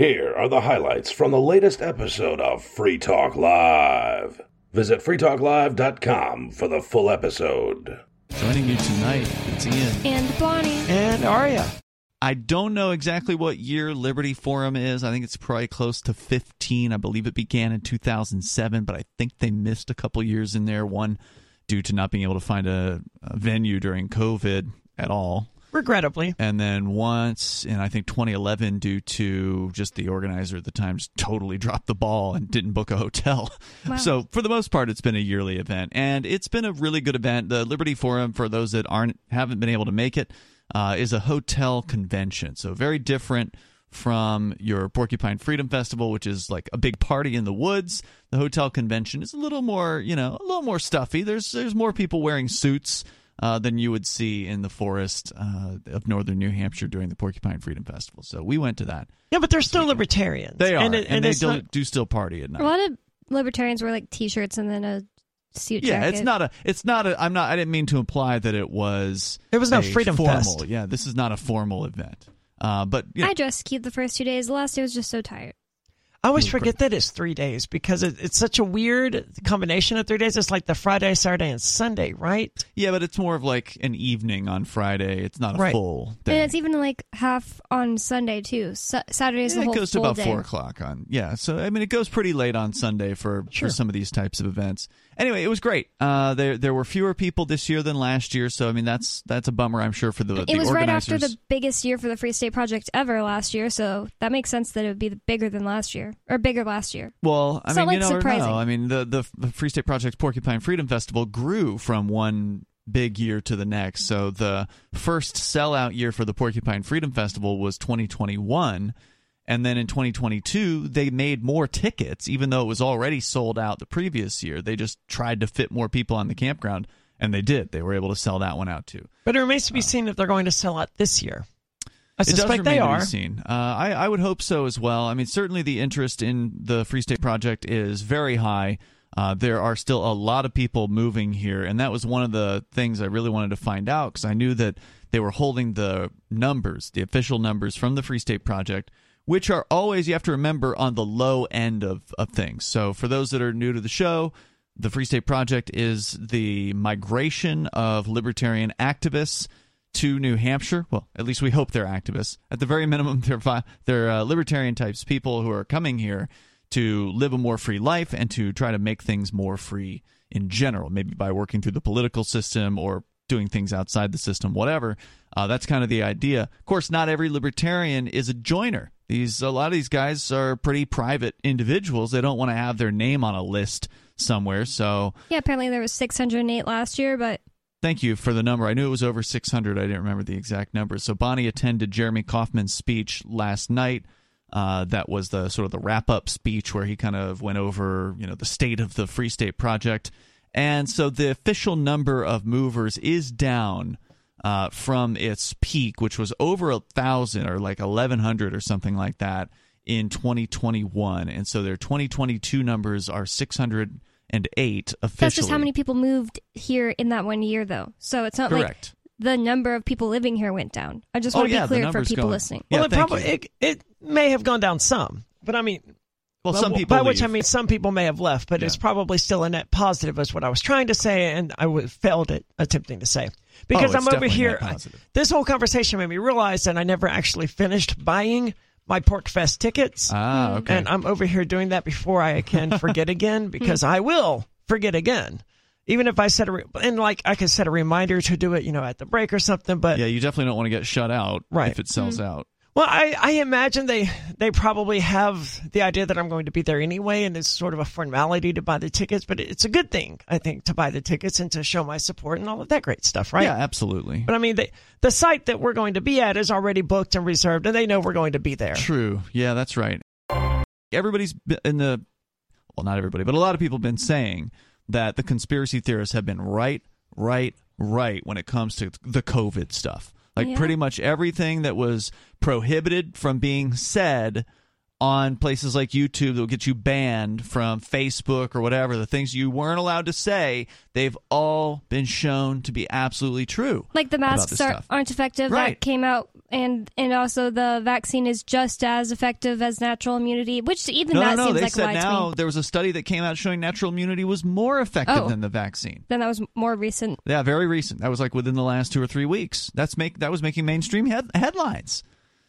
Here are the highlights from the latest episode of Free Talk Live. Visit freetalklive.com for the full episode. Joining you tonight, it's Ian. And Bonnie. And Aria. I don't know exactly what year Liberty Forum is. I think it's probably close to 15. I believe it began in 2007, but I think they missed a couple years in there. One due to not being able to find a, a venue during COVID at all. Regrettably. And then once in I think 2011 due to just the organizer at the time just totally dropped the ball and didn't book a hotel. Wow. So for the most part it's been a yearly event and it's been a really good event. The Liberty Forum for those that aren't haven't been able to make it uh, is a hotel convention. So very different from your Porcupine Freedom Festival, which is like a big party in the woods. The hotel convention is a little more, you know, a little more stuffy. There's there's more people wearing suits uh, than you would see in the forest uh, of northern New Hampshire during the Porcupine Freedom Festival. So we went to that. Yeah, but they're still libertarians. They are, and, it- and, they do, not- do still party at night. A lot of libertarians wear like t-shirts and then a suit yeah, jacket. it's not a. It's not a. I'm not. I didn't mean to imply that it was. There was no a Freedom formal. Fest. Yeah, this is not a formal event. Uh, but you know, I dressed cute the first two days. The last day was just so tired. I always forget that it's three days because it, it's such a weird combination of three days. It's like the Friday, Saturday, and Sunday, right? yeah, but it's more of like an evening on Friday. It's not a Right. full And day. it's even like half on Sunday too. Sa- Saturday is Yeah, the whole it goes to full about day. four o'clock on. Yeah, so I mean, it goes pretty late on Sunday for Sure. for some of these types of events. Anyway, it was great. Uh, there there were fewer people this year than last year, so I mean that's that's a bummer, I'm sure, for the the It was right after the biggest year for the Free State Project ever last year, so that makes sense that it would be bigger than last year or bigger last year. Well, I It's mean, not, you like, never surprising. know. I mean, the, the the Free State Project Porcupine Freedom Festival grew from one big year to the next. So the first sellout year for the Porcupine Freedom Festival was 2021, and then in 2022 they made more tickets, even though it was already sold out the previous year. They just tried to fit more people on the campground, and they did. They were able to sell that one out too. But it remains to be seen if they're going to sell out this year. I It does suspect they are. be seen. Uh, I, I would hope so as well. I mean, certainly the interest in the Free State Project is very high. Uh, there are still a lot of people moving here, and that was one of the things I really wanted to find out because I knew that they were holding the numbers, the official numbers from the Free State Project, which are always, you have to remember, on the low end of, of things. So for those that are new to the show, the Free State Project is the migration of libertarian activists to New Hampshire. Well, at least we hope they're activists. At the very minimum, they're they're uh, libertarian types, people who are coming here to live a more free life and to try to make things more free in general. Maybe by working through the political system or doing things outside the system, whatever. Uh, that's kind of the idea. Of course, not every libertarian is a joiner. These a lot of these guys are pretty private individuals. They don't want to have their name on a list somewhere. So Yeah, apparently there was 608 last year, but Thank you for the number. I knew it was over 600. I didn't remember the exact number. So Bonnie attended Jeremy Kauffman's speech last night. Uh, that was the sort of the wrap up speech where he kind of went over, you know, the state of the Free State Project. And so the official number of movers is down uh, from its peak, which was over a thousand or like 1,100 or something like that in 2021. And so their 2022 numbers are 608 officially. that's just how many people moved here in that one year, though. So it's not like Correct. the number of people living here went down. I just Oh, want to yeah, be the clear for people going- listening. Yeah, well, it probably it, it may have gone down some, but I mean, Well, by- some people by which I mean some people may have left, but it's probably still a net positive, is what I was trying to say, and I failed at attempting to say because Oh, I'm over here. net. This whole conversation made me realize that I never actually finished buying my Porkfest tickets, Ah, okay. and I'm over here doing that before I can forget again because I will forget again. Even if I set a re- and like I could set a reminder to do it, you know, at the break or something. But yeah, you definitely don't want to get shut out Right. if it sells out. Well, I, I imagine they they probably have the idea that I'm going to be there anyway, and it's sort of a formality to buy the tickets. But it's a good thing, I think, to buy the tickets and to show my support and all of that great stuff, right? Yeah, absolutely. But I mean, the the site that we're going to be at is already booked and reserved, and they know we're going to be there. True. Yeah, that's right. Everybody's in the well, not everybody, but a lot of people have been saying that the conspiracy theorists have been right, right, right when it comes to the COVID stuff. Like Yeah. pretty much everything that was prohibited from being said on places like YouTube that will get you banned from Facebook or whatever, the things you weren't allowed to say, they've all been shown to be absolutely true. Like the masks are, aren't effective. Right. That came out and and also the vaccine is just as effective as natural immunity, which even no, that no, no. seems They like a said lie to now me. there was a study that came out showing natural immunity was more effective Oh. than the vaccine. Then that was more recent. Yeah, very recent. That was like within the last two or three weeks. That's make that was making mainstream head, headlines.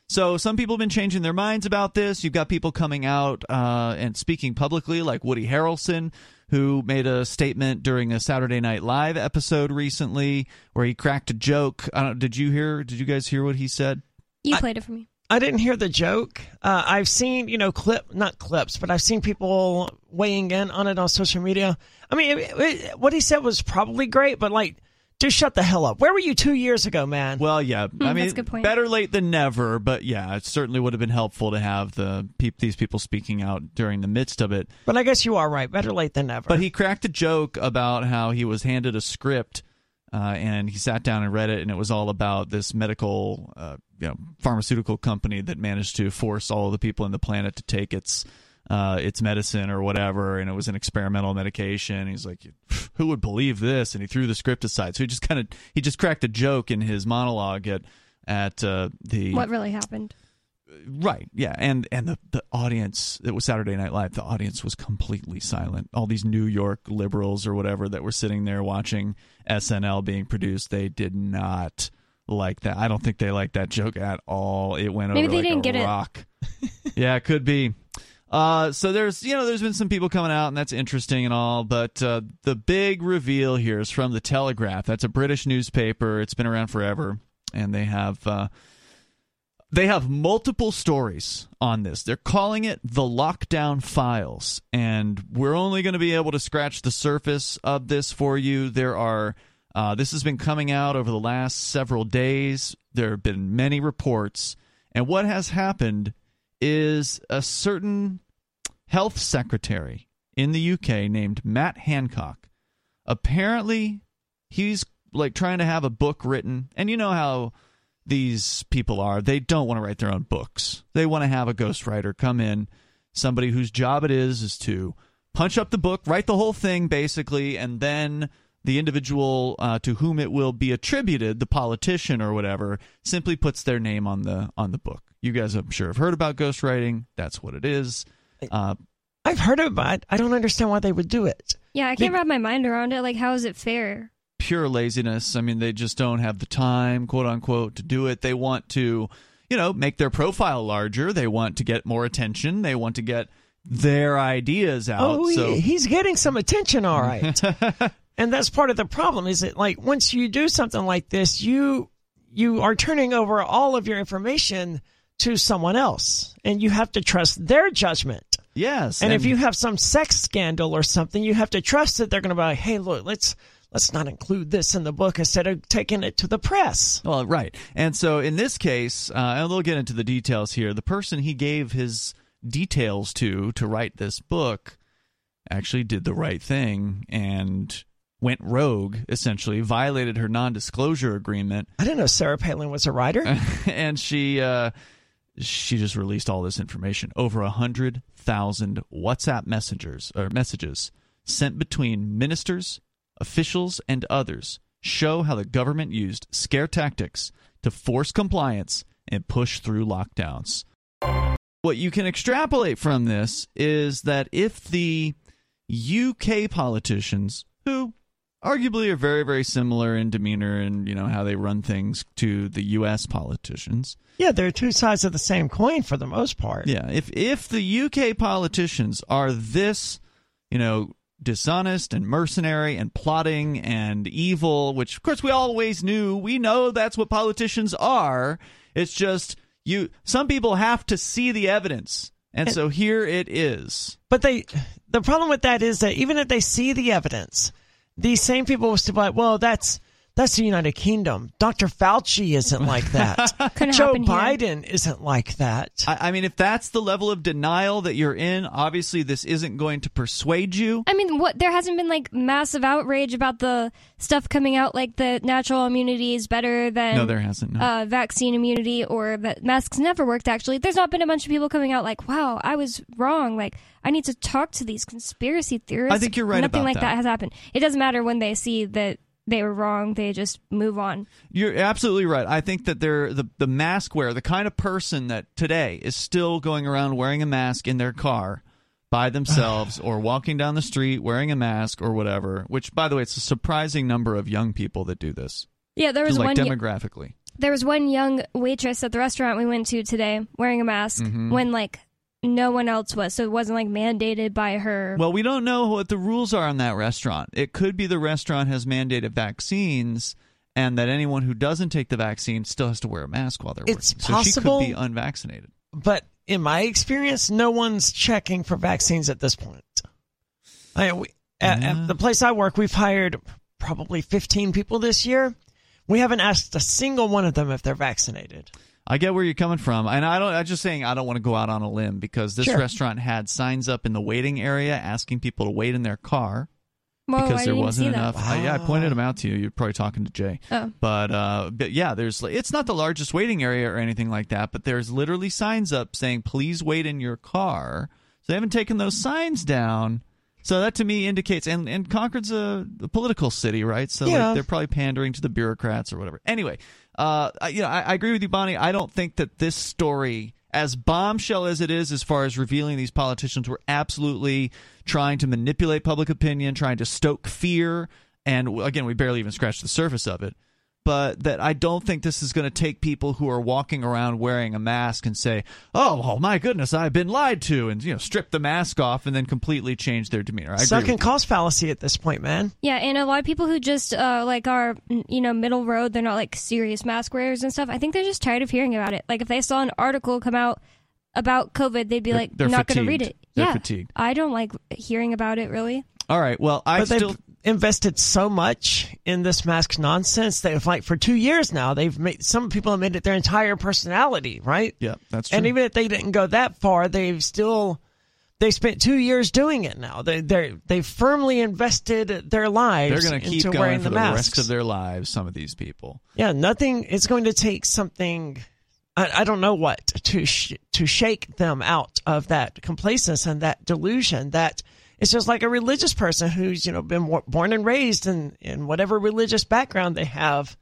So some people have been changing their minds about this. You've got people coming out uh, and speaking publicly, like Woody Harrelson, who made a statement during a Saturday Night Live episode recently, where he cracked a joke. I don't, did you hear? Did you guys hear what he said? You played it for me. I didn't hear the joke. Uh, I've seen, you know, clip, not clips, but I've seen people weighing in on it on social media. I mean, it, it, what he said was probably great, but like, just shut the hell up. Where were you two years ago, man? Well, yeah. I mean, that's a good point. better late than never. But yeah, it certainly would have been helpful to have the peop- these people speaking out during the midst of it. but I guess you are right. Better late than never. But he cracked a joke about how he was handed a script uh, and he sat down and read it, and it was all about this medical, uh, you know, pharmaceutical company that managed to force all of the people in the planet to take its uh, its medicine or whatever, and it was an experimental medication. He's like, "Who would believe this?" And he threw the script aside. So he just kind of he just cracked a joke in his monologue at at uh, the What really happened? Right. Yeah. And and the, the audience it was Saturday Night Live, the audience was completely silent. All these New York liberals or whatever that were sitting there watching SNL being produced, they did not like that. I don't think they liked that joke at all. It went Maybe over they like didn't a get it. rock. yeah, it could be. Uh, so there's you know there's been some people coming out and that's interesting and all, but uh, the big reveal here is from the Telegraph. That's a British newspaper. It's been around forever, and they have uh, they have multiple stories on this. They're calling it the lockdown files, and we're only going to be able to scratch the surface of this for you. There are uh, this has been coming out over the last several days. There have been many reports, and what has happened is a certain health secretary in the UK named Matt Hancock. Apparently, he's like trying to have a book written, and you know how these people are. They don't want to write their own books. They want to have a ghostwriter come in, somebody whose job it is is to punch up the book, write the whole thing basically, and then the individual uh, to whom it will be attributed, the politician or whatever, simply puts their name on the on the book. You guys, I'm sure, have heard about ghostwriting. That's what it is. Uh, I've heard about it. I don't understand why they would do it. Yeah, I can't wrap my mind around it. Like, how is it fair? pure laziness. I mean, they just don't have the time, quote unquote, to do it. They want to, you know, make their profile larger. They want to get more attention. They want to get their ideas out. Oh, so he's getting some attention, all right. and that's part of the problem. Is that like once you do something like this, you you are turning over all of your information to someone else, and you have to trust their judgment. yes, And, if you have some sex scandal or something, you have to trust that they're going to be like, "Hey, look, let's let's not include this in the book instead of taking it to the press." Well, right. And so in this case, uh, and we'll get into the details here. The person he gave his details to to write this book actually did the right thing and went rogue. Essentially, violated her non-disclosure agreement, I didn't know Sarah Palin was a writer. and she uh, she just released all this information. Over a hundred thousand WhatsApp messengers or messages sent between ministers, officials, and others show how the government used scare tactics to force compliance and push through lockdowns. What you can extrapolate from this is that if the UK politicians, who arguably are very, very similar in demeanor and you know how they run things to the U.S. politicians, yeah, they're two sides of the same coin for the most part. yeah, if if the UK politicians are this, you know, dishonest and mercenary and plotting and evil, which of course we always knew, we know that's what politicians are. It's just you some people have to see the evidence. And so here it is. But they, the problem with that is that even if they see the evidence, these same people will still be like, well, that's that's the United Kingdom. Dr. Fauci isn't like that. Couldn't Joe. Biden isn't like that. I, I mean, if that's the level of denial that you're in, obviously this isn't going to persuade you. I mean, what? There hasn't been like massive outrage about the stuff coming out, like the natural immunity is better than No, there hasn't. No. uh, vaccine immunity, or that masks never worked. Actually, there's not been a bunch of people coming out like, "Wow, I was wrong." Like, I need to talk to these conspiracy theorists. I think you're right Nothing about like that. that has happened. It doesn't matter when they see that they were wrong. They just move on. You're absolutely right. I think that they're the the mask wearer, the kind of person that today is still going around wearing a mask in their car by themselves or walking down the street wearing a mask or whatever. Which, by the way, it's a surprising number of young people that do this. Yeah, there was like one. demographically. there was one young waitress at the restaurant we went to today wearing a mask Mm-hmm. when like no one else was, so it wasn't like mandated by her. Well, we don't know what the rules are on that restaurant. It could be the restaurant has mandated vaccines. And that anyone who doesn't take the vaccine still has to wear a mask while they're It's working. So she could be unvaccinated. But in my experience, no one's checking for vaccines at this point. I, we, at, Yeah. at the place I work, we've hired probably 15 people this year. We haven't asked a single one of them if they're vaccinated. I get where you're coming from, and I don't. I'm just saying I don't want to go out on a limb because this Sure. restaurant had signs up in the waiting area asking people to wait in their car because I there wasn't enough. Uh, yeah, I pointed them out to you. You're probably talking to Jay. Oh. But uh, but yeah, there's it's not the largest waiting area or anything like that, but there's literally signs up saying please wait in your car. So they haven't taken those signs down. So that to me indicates, and and Concord's a, a political city, right? So Yeah. like, they're probably pandering to the bureaucrats or whatever. Anyway, uh, you know, I, I agree with you, Bonnie. I don't think that this story, as bombshell as it is, as far as revealing these politicians were absolutely trying to manipulate public opinion, trying to stoke fear, and again, we barely even scratched the surface of it. But that I don't think this is going to take people who are walking around wearing a mask and say, "Oh, well, my goodness, I've been lied to," and you know, strip the mask off and then completely change their demeanor. I agree Sunk with and cost fallacy at this point, man. Yeah, and a lot of people who just uh, like are you know middle road, they're not like serious mask wearers and stuff. I think they're just tired of hearing about it. Like if they saw an article come out about COVID, they'd be They're- like, they're not going to read it. They're yeah, fatigued. I don't like hearing about it really. All right. Well, I But still invested so much in this mask nonsense. They've like for two years now. They've made some people have made it their entire personality, right? Yeah, that's true. And even if they didn't go that far, they've still they spent two years doing it. Now they they they've firmly invested their lives. they're going to keep into going wearing for the, the, masks. rest of their lives. Some of these people. Yeah, nothing. It's going to take something. I, I don't know what to sh- to shake them out of that complacence and that delusion. That it's just like a religious person who's you know been born and raised in in whatever religious background they have.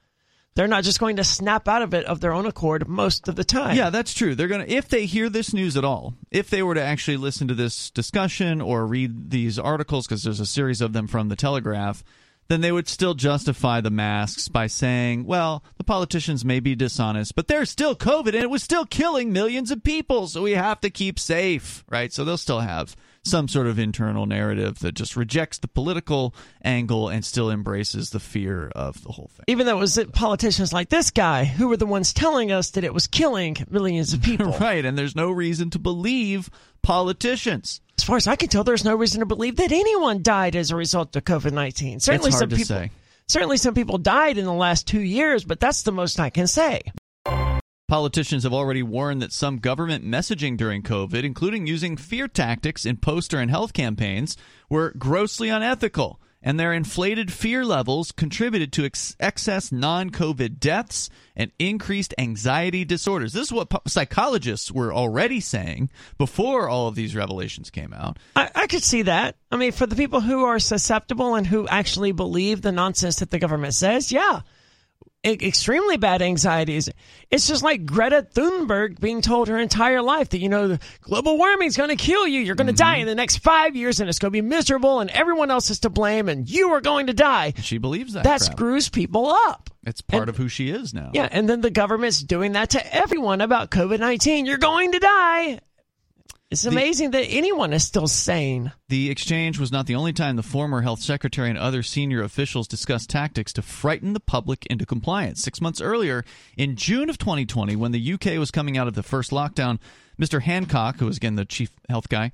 They're not just going to snap out of it of their own accord most of the time. Yeah, that's true. They're gonna if they hear this news at all, if they were to actually listen to this discussion or read these articles, because there's a series of them from the Telegraph, then they would still justify the masks by saying, "Well, the politicians may be dishonest, but there's still COVID and it was still killing millions of people, so we have to keep safe." Right? So they'll still have some sort of internal narrative that just rejects the political angle and still embraces the fear of the whole thing. Even though it was politicians like this guy who were the ones telling us that it was killing millions of people. Right, and there's no reason to believe politicians. As far as I can tell, there's no reason to believe that anyone died as a result of COVID nineteen. Certainly, it's hard some people. say. Certainly, some people died in the last two years, but that's the most I can say. Politicians have already warned that some government messaging during COVID, including using fear tactics in poster and health campaigns, were grossly unethical, and their inflated fear levels contributed to ex- excess non COVID deaths and increased anxiety disorders. This is what psychologists were already saying before all of these revelations came out. I, I could see that. I mean, for the people who are susceptible and who actually believe the nonsense that the government says, yeah. Extremely bad anxieties. It's just like Greta Thunberg being told her entire life that, you know, global warming is going to kill you. You're going to die mm-hmm. in the next five years and it's going to be miserable and everyone else is to blame and you are going to die. She believes that. That crap. screws people up. It's part and- of who she is now. Yeah, and then the government's doing that to everyone about COVID 19. You're going to die. It's amazing that anyone is still sane. The exchange was not the only time the former health secretary and other senior officials discussed tactics to frighten the public into compliance. Six months earlier, in June of 2020, when the UK was coming out of the first lockdown, Mr. Hancock, who was again the chief health guy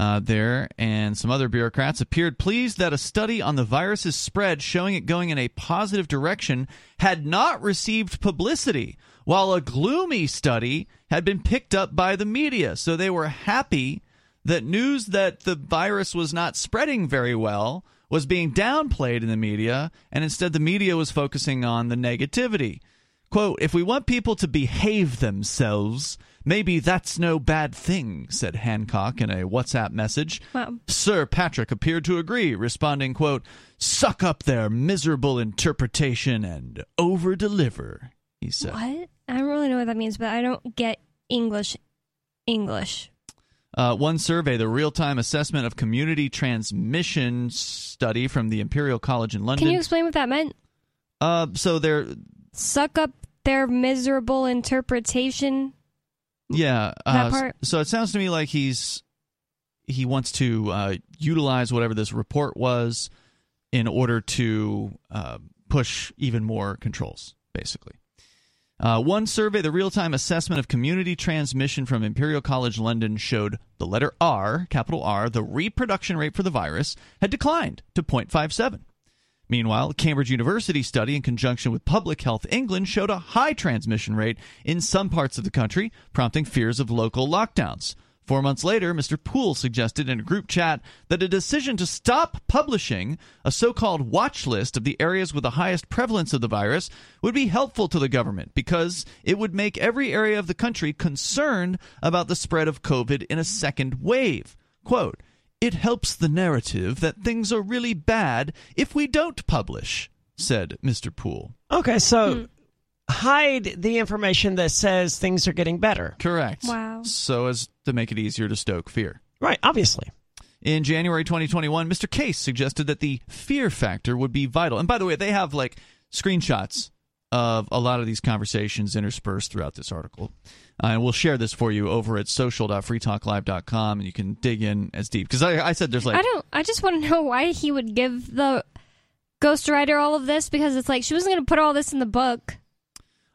uh, there, and some other bureaucrats appeared pleased that a study on the virus's spread showing it going in a positive direction had not received publicity while a gloomy study had been picked up by the media. So they were happy that news that the virus was not spreading very well was being downplayed in the media, and instead the media was focusing on the negativity. Quote, if we want people to behave themselves, Maybe that's no bad thing, said Hancock in a WhatsApp message. Wow. Sir Patrick appeared to agree, responding, quote, Suck up their miserable interpretation and over deliver, he said. What? I don't really know what that means, but I don't get English. English. Uh, one survey, the real time assessment of community transmission study from the Imperial College in London. Can you explain what that meant? uh, so they're, Suck up their miserable interpretation. yeah. That Uh, part? So it sounds to me like he's he wants to uh, utilize whatever this report was in order to uh, push even more controls, basically. Uh, one survey, the real time assessment of community transmission from Imperial College London, showed the letter R, capital R, the reproduction rate for the virus, had declined to 0.57. Meanwhile, a Cambridge University study in conjunction with Public Health England showed a high transmission rate in some parts of the country, prompting fears of local lockdowns. Four months later, Mr. Poole suggested in a group chat that a decision to stop publishing a so called watch list of the areas with the highest prevalence of the virus would be helpful to the government because it would make every area of the country concerned about the spread of COVID in a second wave. Quote, it helps the narrative that things are really bad if we don't publish, said Mr. Poole. Okay, so hmm. Hide the information that says things are getting better. Correct. Wow. So as to make it easier to stoke fear. Right, obviously. In January 2021, Mr. Case suggested that the fear factor would be vital. And by the way, they have like screenshots of a lot of these conversations interspersed throughout this article. Uh, and we'll share this for you over at social.freetalklive.com and you can dig in as deep. Because I, I said there's like. I don't. I just want to know why he would give the ghostwriter all of this because it's like she wasn't going to put all this in the book.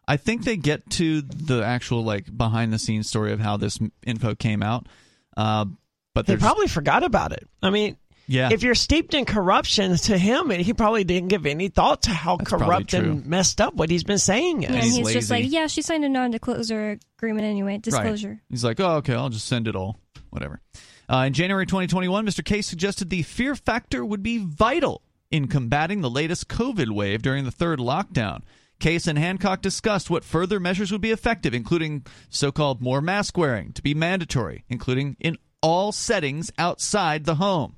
I think they get to the actual like behind the scenes story of how this info came out. Uh, but They there's probably forgot about it. I mean, yeah, if you're steeped in corruption, to him, he probably didn't give any thought to how That's corrupt and messed up what he's been saying is. and he's he's, just like, yeah, she signed a non-disclosure agreement anyway. Disclosure. Right. He's like, oh, okay, I'll just send it all. Whatever. Uh, in January 2021, Mr. Case suggested the fear factor would be vital in combating the latest COVID wave during the third lockdown. Case and Hancock discussed what further measures would be effective, including so called more mask wearing to be mandatory, including in all settings outside the home.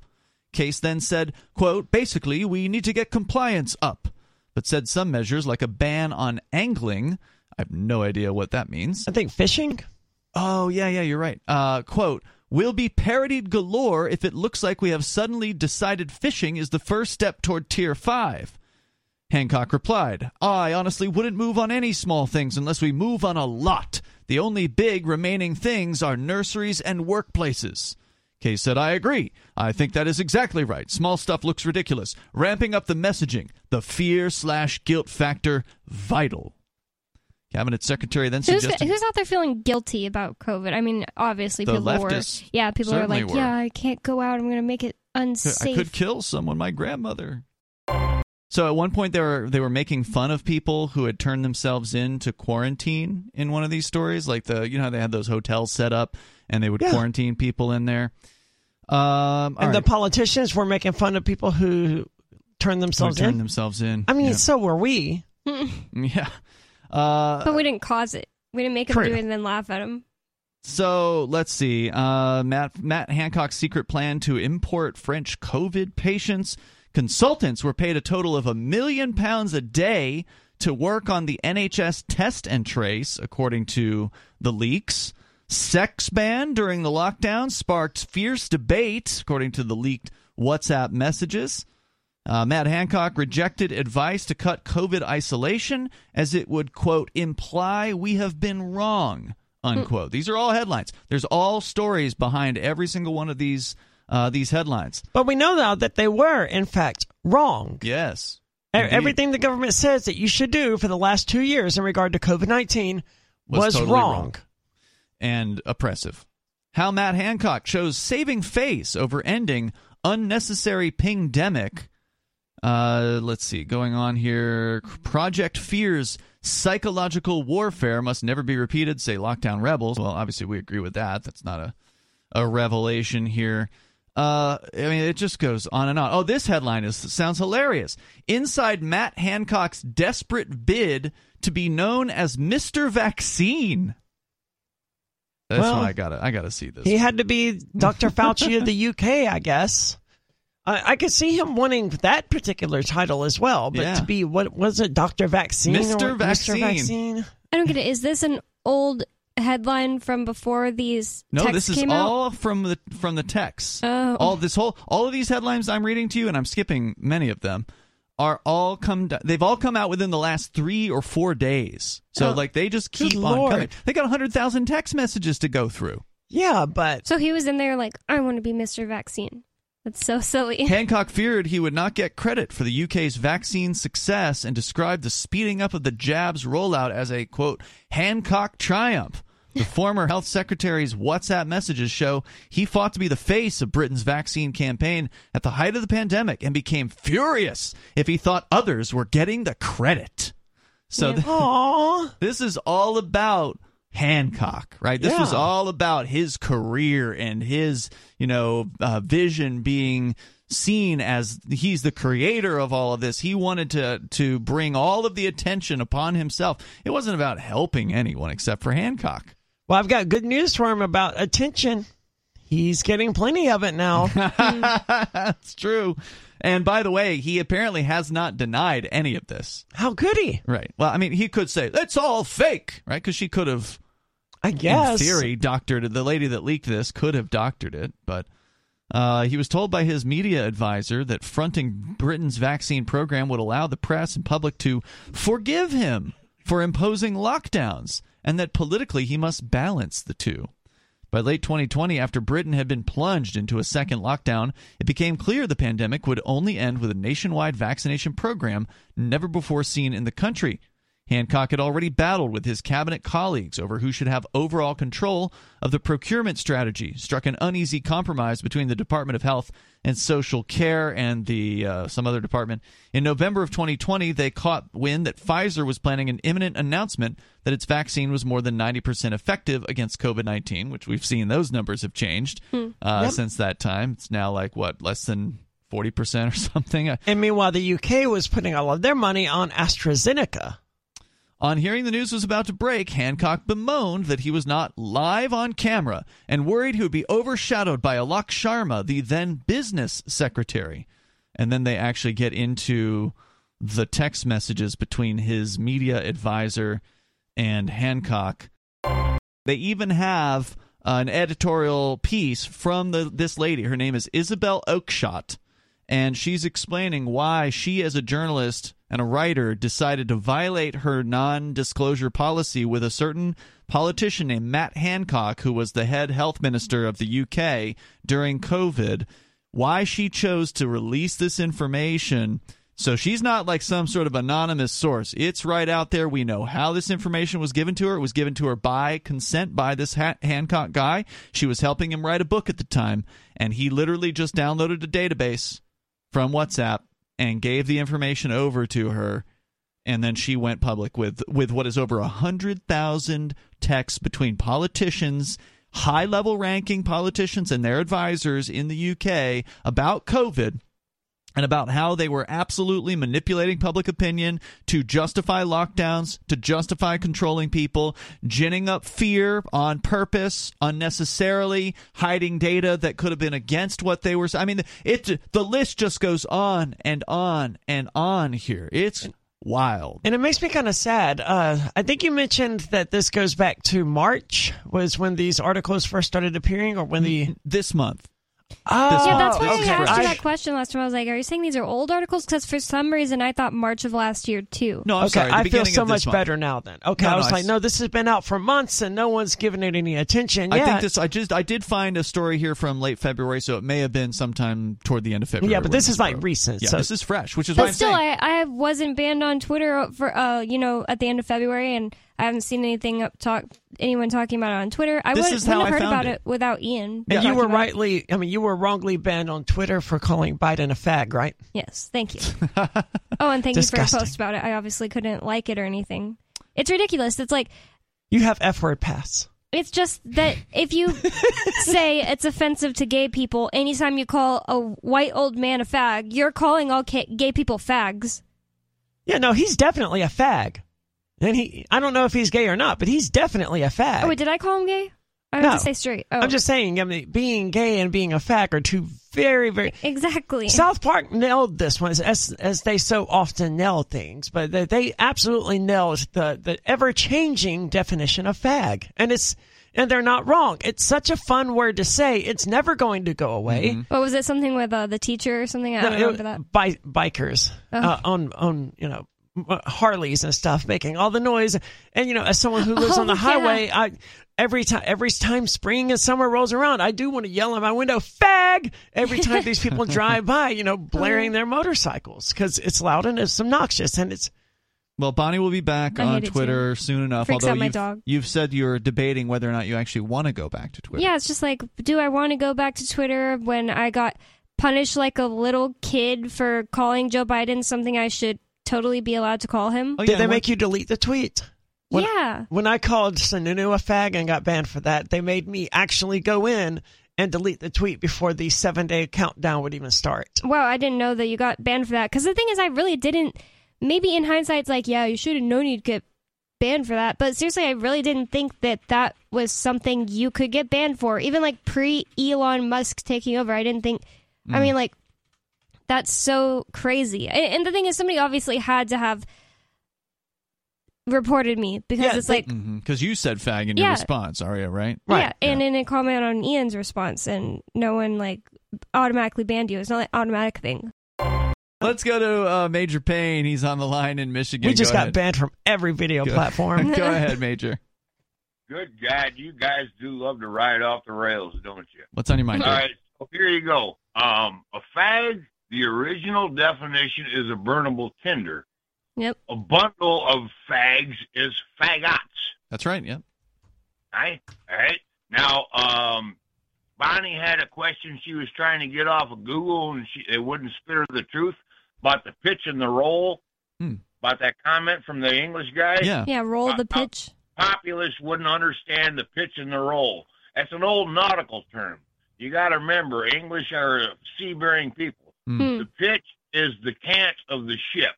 Case then said, quote, basically, we need to get compliance up, but said some measures like a ban on angling. I have no idea what that means. I think fishing. Oh, yeah, yeah, you're right. Uh, quote, will be parodied galore if it looks like we have suddenly decided fishing is the first step toward Tier 5. Hancock replied, I honestly wouldn't move on any small things unless we move on a lot. The only big remaining things are nurseries and workplaces. Case said, I agree. I think that is exactly right. Small stuff looks ridiculous. Ramping up the messaging, the fear slash guilt factor, vital. Cabinet Secretary then Who's, suggested. who's out there feeling guilty about COVID? I mean, obviously people leftists were. Yeah, people are like, were. yeah, I can't go out. I'm going to make it unsafe. I could kill someone, my grandmother. So at one point they were they were making fun of people who had turned themselves in to quarantine in one of these stories, like the you know how they had those hotels set up and they would Yeah. quarantine people in there. Um, all and the politicians were making fun of people who turned Who themselves turned in. themselves in. I mean, yeah. so were we. yeah. Uh, but we didn't cause it. We didn't make them do it and then laugh at them. So let's see. Uh, Matt Matt Hancock's secret plan to import French COVID patients. Consultants were paid a total of a million pounds a day to work on the NHS test and trace, according to the leaks. Sex ban during the lockdown sparked fierce debate, according to the leaked WhatsApp messages. Uh, Matt Hancock rejected advice to cut COVID isolation as it would, quote, imply we have been wrong, unquote. These are all headlines. There's all stories behind every single one of these uh, these headlines. But we know now that they were, in fact, wrong. Yes. Indeed. Everything the government says that you should do for the last two years in regard to COVID 19 Was was, totally wrong. wrong. and oppressive. How Matt Hancock chose saving face over ending unnecessary pingdemic. Uh, let's see, going on here. Project Fears psychological warfare must never be repeated. Say lockdown rebels. Well, obviously we agree with that. That's not a a revelation here. Uh, I mean, it just goes on and on. Oh, this headline is sounds hilarious. Inside Matt Hancock's desperate bid to be known as Mister Vaccine. That's Well, why I gotta I gotta see this. He had to be Dr. Fauci of the UK, I guess. I, I could see him wanting that particular title as well, but Yeah. to be what was it, Doctor Vaccine? or Mr. Vaccine. Mr. Vaccine. I don't get it. Is this an old headline from before these no, texts this is came out? all from the from the text. Oh. All this whole all of these headlines I'm reading to you, and I'm skipping many of them, are all come. They've all come out within the last three or four days. So Oh. like they just Good keep on Lord. coming. They got hundred thousand text messages to go through. Yeah, but So he was in there like, I want to be Mr. Vaccine. That's so silly. Hancock feared he would not get credit for the UK's vaccine success and described the speeding up of the jabs rollout as a quote Hancock triumph. The former health secretary's WhatsApp messages show he fought to be the face of Britain's vaccine campaign at the height of the pandemic and became furious if he thought others were getting the credit. So th- this is all about Hancock, right? This was all about his career and his, you know, uh, vision being seen as he's the creator of all of this. He wanted to to bring all of the attention upon himself. It wasn't about helping anyone except for Hancock. Well, I've got good news for him about attention. He's getting plenty of it now. That's true. And by the way, he apparently has not denied any of this. How could he? Right. Well, I mean, he could say it's all fake, right? Because she could have I guess. in theory, doctored. The lady that leaked this could have doctored it, but uh, he was told by his media advisor that fronting Britain's vaccine program would allow the press and public to forgive him for imposing lockdowns, and that politically he must balance the two. By late 2020, after Britain had been plunged into a second lockdown, it became clear the pandemic would only end with a nationwide vaccination program never before seen in the country. Hancock had already battled with his cabinet colleagues over who should have overall control of the procurement strategy, struck an uneasy compromise between the Department of Health and Social Care and the uh, some other department. In November of 2020, they caught wind that Pfizer was planning an imminent announcement that its vaccine was more than 90% effective against COVID-19, which we've seen those numbers have changed uh, Yep. since that time. It's now like what less than 40% or something. And meanwhile, the UK was putting all of their money on AstraZeneca. On hearing the news was about to break, Hancock bemoaned that he was not live on camera and worried he would be overshadowed by Alok Sharma, the then business secretary. And then they actually get into the text messages between his media advisor and Hancock. They even have an editorial piece from the, this lady. Her name is Isabel Oakeshott, and she's explaining why she, as a journalist and a writer, decided to violate her non disclosure policy with a certain politician named Matt Hancock, who was the head health minister of the UK during COVID. Why she chose to release this information. So she's not like some sort of anonymous source. It's right out there. We know how this information was given to her. It was given to her by consent by this ha- Hancock guy. She was helping him write a book at the time, and he literally just downloaded a database from WhatsApp and gave the information over to her and then she went public with with what is over a hundred thousand texts between politicians, high level ranking politicians and their advisors in the UK about COVID and about how they were absolutely manipulating public opinion to justify lockdowns, to justify controlling people, ginning up fear on purpose, unnecessarily hiding data that could have been against what they were. I mean, it the list just goes on and on and on here. It's wild. And it makes me kind of sad. Uh, I think you mentioned that this goes back to March, was when these articles first started appearing, or when the. This month, Oh, yeah, that's why okay. I asked you that question last time. I was like, "Are you saying these are old articles?" Because for some reason, I thought March of last year too. no, I'm okay, sorry. the I feel so much month. better now. Then, okay, No, I was I like, s- no, this has been out for months and no one's given it any attention I yet. think this. I just. I did find a story here from late February, so it may have been sometime toward the end of February. yeah, but this is like recent. Yeah, so this is fresh, which is why But I'm still, saying. I, I wasn't banned on Twitter for uh you know at the end of February, and I haven't seen anything up talk anyone talking about it on Twitter. I This would, is wouldn't have I heard about it. it. without Ian. and you were about it. rightly, I mean, you were wrongly banned on Twitter for calling Biden a fag, right? Yes, thank you. oh, and thank you for Disgusting. your post about it. I obviously couldn't like it or anything. It's ridiculous. It's like You have F word pass. it's just that if you say it's offensive to gay people, anytime you call a white old man a fag, you're calling all gay people fags. Yeah, no, he's definitely a fag. And he, I don't know if he's gay or not, but he's definitely a fag. Oh, wait, did I call him gay? I No. have to say straight. Oh, I'm just saying, I mean, being gay and being a fag are two very, very. exactly. South Park nailed this one as as they so often nail things, but they, they absolutely nailed the the ever changing definition of fag, and it's and they're not wrong. It's such a fun word to say. It's never going to go away. what was it? Something with uh, the teacher or something? I don't remember it- that. bi- bikers uh, on on you know m- Uh, Harleys and stuff making all the noise, and you know as someone who lives Oh, on the oh, yeah. highway, I every time every time spring and summer rolls around, I do want to yell out my window "fag" every time these people drive by, you know, blaring uh-huh. their motorcycles because it's loud and it's obnoxious and it's Well, Bonnie will be back I on hate too. Twitter soon enough. Freaks although out you've, dog. you've said you're debating whether or not you actually want to go back to Twitter. Yeah, it's just like, do I want to go back to Twitter when I got punished like a little kid for calling Joe Biden something I should totally be allowed to call him? Oh, did they make you delete the tweet? When- yeah. When I called Sununu a fag and got banned for that, they made me actually go in and delete the tweet before the seven day countdown would even start. Wow, I didn't know that you got banned for that. Because the thing is, I really didn't. Maybe in hindsight, it's like, yeah, you should have known you'd get banned for that. But seriously, I really didn't think that that was something you could get banned for. Even like pre Elon Musk taking over, I didn't think. I mm. mean, like, that's so crazy. And, and the thing is, somebody obviously had to have reported me because Yeah, it's they- like. Because you said fag in your response, Aria, right? Right, yeah, and in a comment on Ian's response, and no one like automatically banned you. It's not like automatic thing. Let's go to uh, Major Payne. He's on the line in Michigan. We just Go got ahead. banned from every video Go- platform. go ahead, Major. Good God, you guys do love to ride off the rails, don't you? What's on your mind? All dude? right, so here you go. Um, a fag, the original definition is a burnable tinder. Yep. A bundle of fags is fagots. That's right. Yeah. Right? All right. Now, um, Bonnie had a question she was trying to get off of Google, and she it wouldn't spit her the truth about the pitch and the roll. Hmm. About that comment from the English guy. Yeah. Yeah, roll Uh, the pitch. Populists wouldn't understand the pitch and the roll. That's an old nautical term. You got to remember, English are sea-bearing people. Hmm. The pitch is the cant of the ship.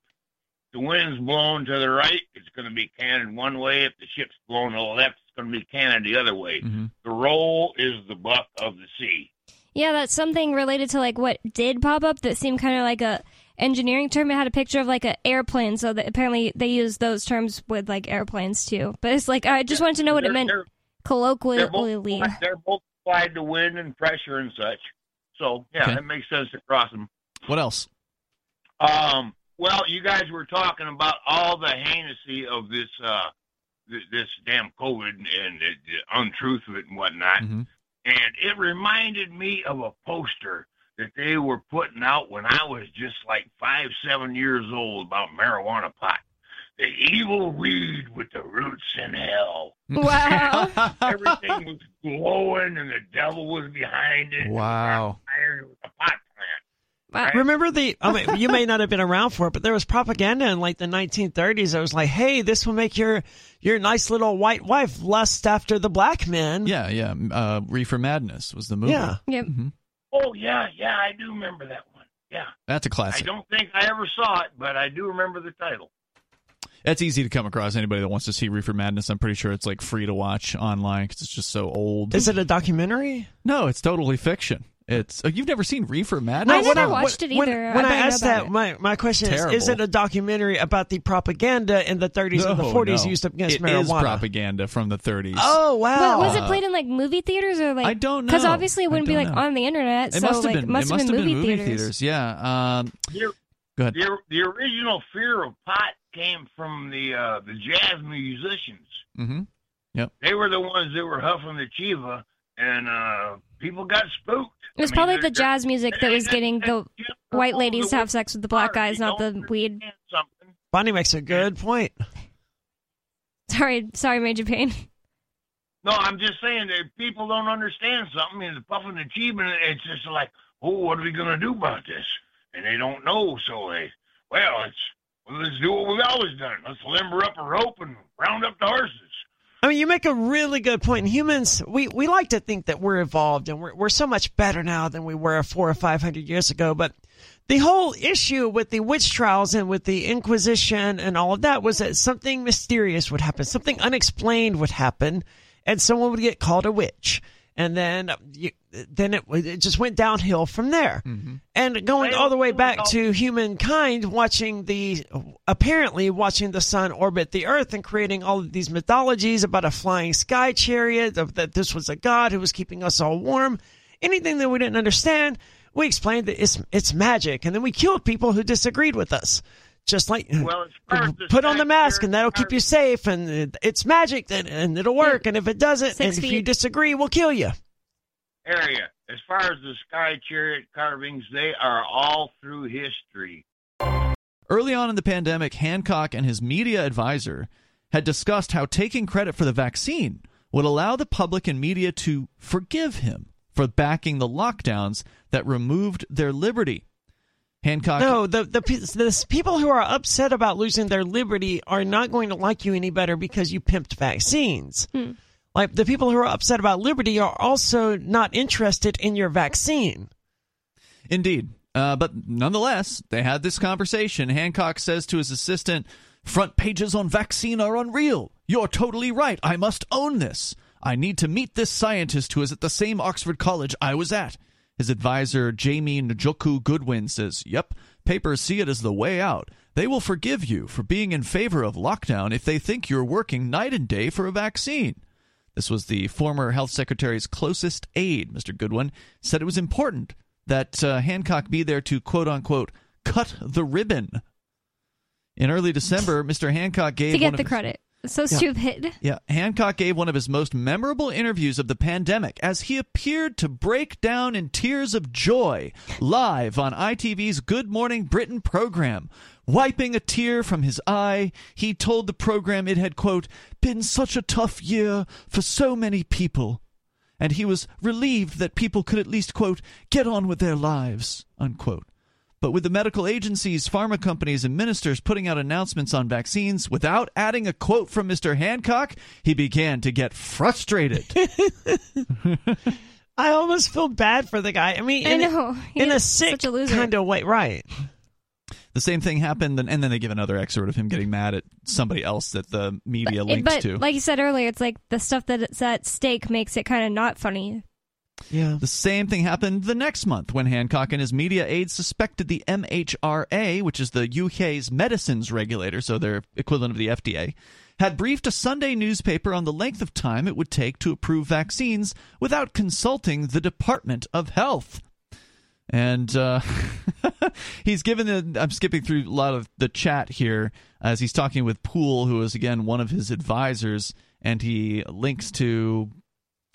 The wind's blowing to the right, it's going to be canted one way. If the ship's blowing to the left, it's going to be canted the other way. Mhm. The roll is the buck of the sea. Yeah, that's something related to like what did pop up that seemed kind of like a engineering term. It had a picture of like an airplane, so that apparently they use those terms with like airplanes too. But it's like I just wanted to know what it They're- meant They're, colloquially. they're, both, they're both applied to wind and pressure and such. So yeah, Okay. it makes sense to cross them. What else? Um, well, you guys were talking about all the heinousy of this uh, th- this damn COVID and the, the untruth of it and whatnot, Mhm. and it reminded me of a poster that they were putting out when I was just like five, seven years old about marijuana pot. The evil weed with the roots in hell. Wow. Everything was glowing, and the devil was behind it. Wow. Iron was a pot plant. Wow. Remember the? I mean, you may not have been around for it, but there was propaganda in like the 1930s. It was like, "Hey, this will make your your nice little white wife lust after the black men." Yeah, yeah. Uh, Reefer Madness was the movie. Yeah. Yep. Mhm. Oh yeah, yeah, I do remember that one. Yeah. That's a classic. I don't think I ever saw it, but I do remember the title. That's easy to come across. Anybody that wants to see Reefer Madness, I'm pretty sure it's like free to watch online because it's just so old. Is it a documentary? No, it's totally fiction. It's oh, you've never seen Reefer Madness? I never what watched it either. When, I I, asked that, my, my question is: Is it a documentary about the propaganda in the 30s and the No, 40s no. used against It marijuana? is propaganda from the 30s. Oh wow! But was it played in like movie theaters or like? I don't know Because obviously it wouldn't be like know. on the internet. It so must have like been. must it must have been movie, movie theaters. theaters. Yeah. Um, The, go ahead. the, the original fear of pot came from the uh, the jazz musicians. Mm-hmm. Yep. They were the ones that were huffing the chiva, and uh, people got spooked. It was I mean, probably they're- the jazz music that was getting the they're- white ladies to have sex with the black guys, not the weed. Something. Bonnie makes a good point. Sorry, sorry, Major Payne. No, I'm just saying that people don't understand something, It's the puffing the chiva, it's just like, oh, what are we gonna do about this? And they don't know, so they, well, it's well, let's do what we've always done. Let's limber up a rope and round up the horses. I mean, you make a really good point. Humans, we, we like to think that we're evolved and we're, we're so much better now than we were four or five hundred years ago. But the whole issue with the witch trials and with the Inquisition and all of that was that something mysterious would happen, something unexplained would happen. and someone would get called a witch. And then, uh, you, then it, it just went downhill from there. Mm-hmm. And going all the way back to humankind watching the, apparently watching the sun orbit the earth and creating all of these mythologies about a flying sky chariot, of that this was a god who was keeping us all warm. Anything that we didn't understand, we explained that it's, it's magic. And then we killed people who disagreed with us. Just like, Well, as far as the put on the mask and that'll keep you safe and it's magic and, and it'll work. And if it doesn't, Six and if you disagree, we'll kill you. area, as far as the sky chariot carvings, they are all through history. Early on in the pandemic, Hancock and his media advisor had discussed how taking credit for the vaccine would allow the public and media to forgive him for backing the lockdowns that removed their liberty. Hancock No, the the the people who are upset about losing their liberty are not going to like you any better because you pimped vaccines. Like the people who are upset about liberty are also not interested in your vaccine. Indeed. Uh, but nonetheless, they had this conversation. Hancock says to his assistant, Front pages on vaccine are unreal. You're totally right. I must own this. I need to meet this scientist who is at the same Oxford college I was at. His advisor, Jamie Njoku Goodwin, says, Yep, papers see it as the way out. They will forgive you for being in favor of lockdown if they think you're working night and day for a vaccine. This was the former health secretary's closest aide, Mr. Goodwin, said it was important that uh, Hancock be there to quote unquote cut the ribbon. In early December, Mr. Hancock gave to get the his- credit. So stupid. yeah, Hancock gave one of his most memorable interviews of the pandemic as he appeared to break down in tears of joy live on ITV's Good Morning Britain program. Wiping a tear from his eye, he told the program it had, quote, been such a tough year for so many people. And he was relieved that people could at least, quote, get on with their lives, unquote. But with the medical agencies, pharma companies, and ministers putting out announcements on vaccines without adding a quote from Mr. Hancock, he began to get frustrated. I almost feel bad for the guy. I mean, I in, know. in a He's sick such a loser. kind of way, right? the same thing happened, and then they give another excerpt of him getting mad at somebody else that the media But- links but to. like you said earlier, it's like the stuff that's at stake makes it kind of not funny. Yeah. The same thing happened the next month when Hancock and his media aides suspected the MHRA, which is the UK's medicines regulator, so their equivalent of the FDA, had briefed a Sunday newspaper on the length of time it would take to approve vaccines without consulting the Department of Health. And uh, he's given the. I'm skipping through a lot of the chat here as he's talking with Poole, who is again one of his advisors, and he links to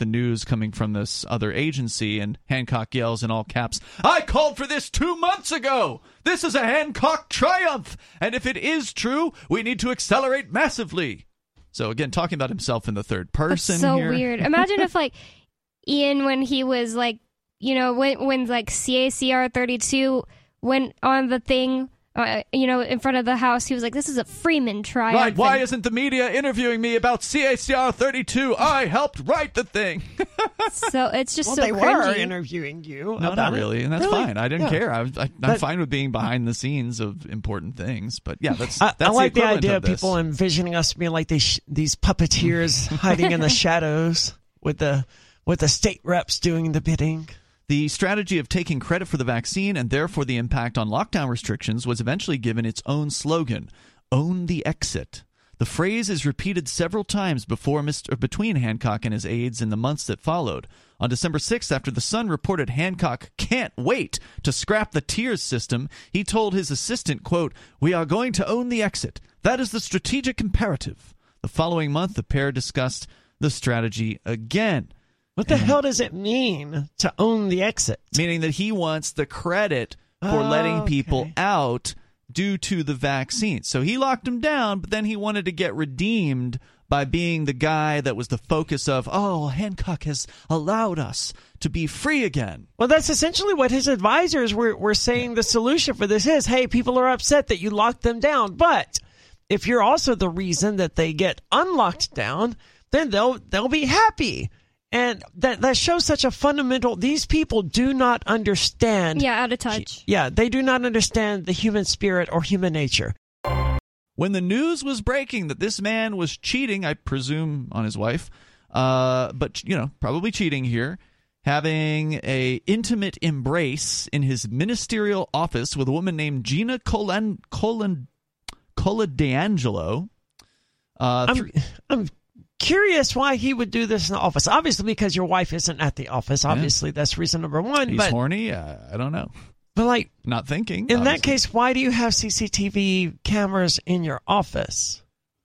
the news coming from this other agency, and Hancock yells in all caps, I called for this two months ago! This is a Hancock triumph! And if it is true, we need to accelerate massively! So, again, talking about himself in the third That's person so here. weird. Imagine if like Ian when he was like you know when when like CACR thirty two went on the thing uh, you know in front of the house he was like this is a Freeman trial." Right, why and isn't the media interviewing me about CACR 32? I helped write the thing. so it's just Well, so they were cringy. interviewing you. No, about not it. really, and that's Really? fine. I didn't Yeah. care. I, I, I'm But- fine with being behind the scenes of important things. But yeah, that's I, that's I like the, equivalent idea of of people envisioning us being like these these puppeteers hiding in the shadows with the with the state reps doing the bidding. The strategy of taking credit for the vaccine and therefore the impact on lockdown restrictions was eventually given its own slogan Own the Exit. The phrase is repeated several times before Mr. between Hancock and his aides in the months that followed. On December 6th, after the Sun reported Hancock can't wait to scrap the tiers system, he told his assistant, quote, We are going to own the exit. That is the strategic imperative. The following month, the pair discussed the strategy again What the mm-hmm. hell does it mean to own the exit? meaning that he wants the credit for letting oh, Okay. people out due to the vaccine. So he locked them down, but then he wanted to get redeemed by being the guy that was the focus of, oh, Hancock has allowed us to be free again. Well, that's essentially what his advisors were, were saying the solution for this is hey, people are upset that you locked them down. But if you're also the reason that they get unlocked down, then they'll they'll be happy. And that that shows such a fundamental these people do not understand Yeah, out of touch. Yeah, they do not understand the human spirit or human nature. When the news was breaking that this man was cheating, I presume, on his wife, Uh, but you know, probably cheating here. Having a intimate embrace in his ministerial office with a woman named Gina Colan Colan Coladeangelo. Uh, I'm, thr- I'm curious why he would do this in the office. Obviously, because your wife isn't at the office. Obviously, that's reason number one. he's but horny. Uh, I don't know. but like Not thinking. in that case, why do you have CCTV cameras in your office?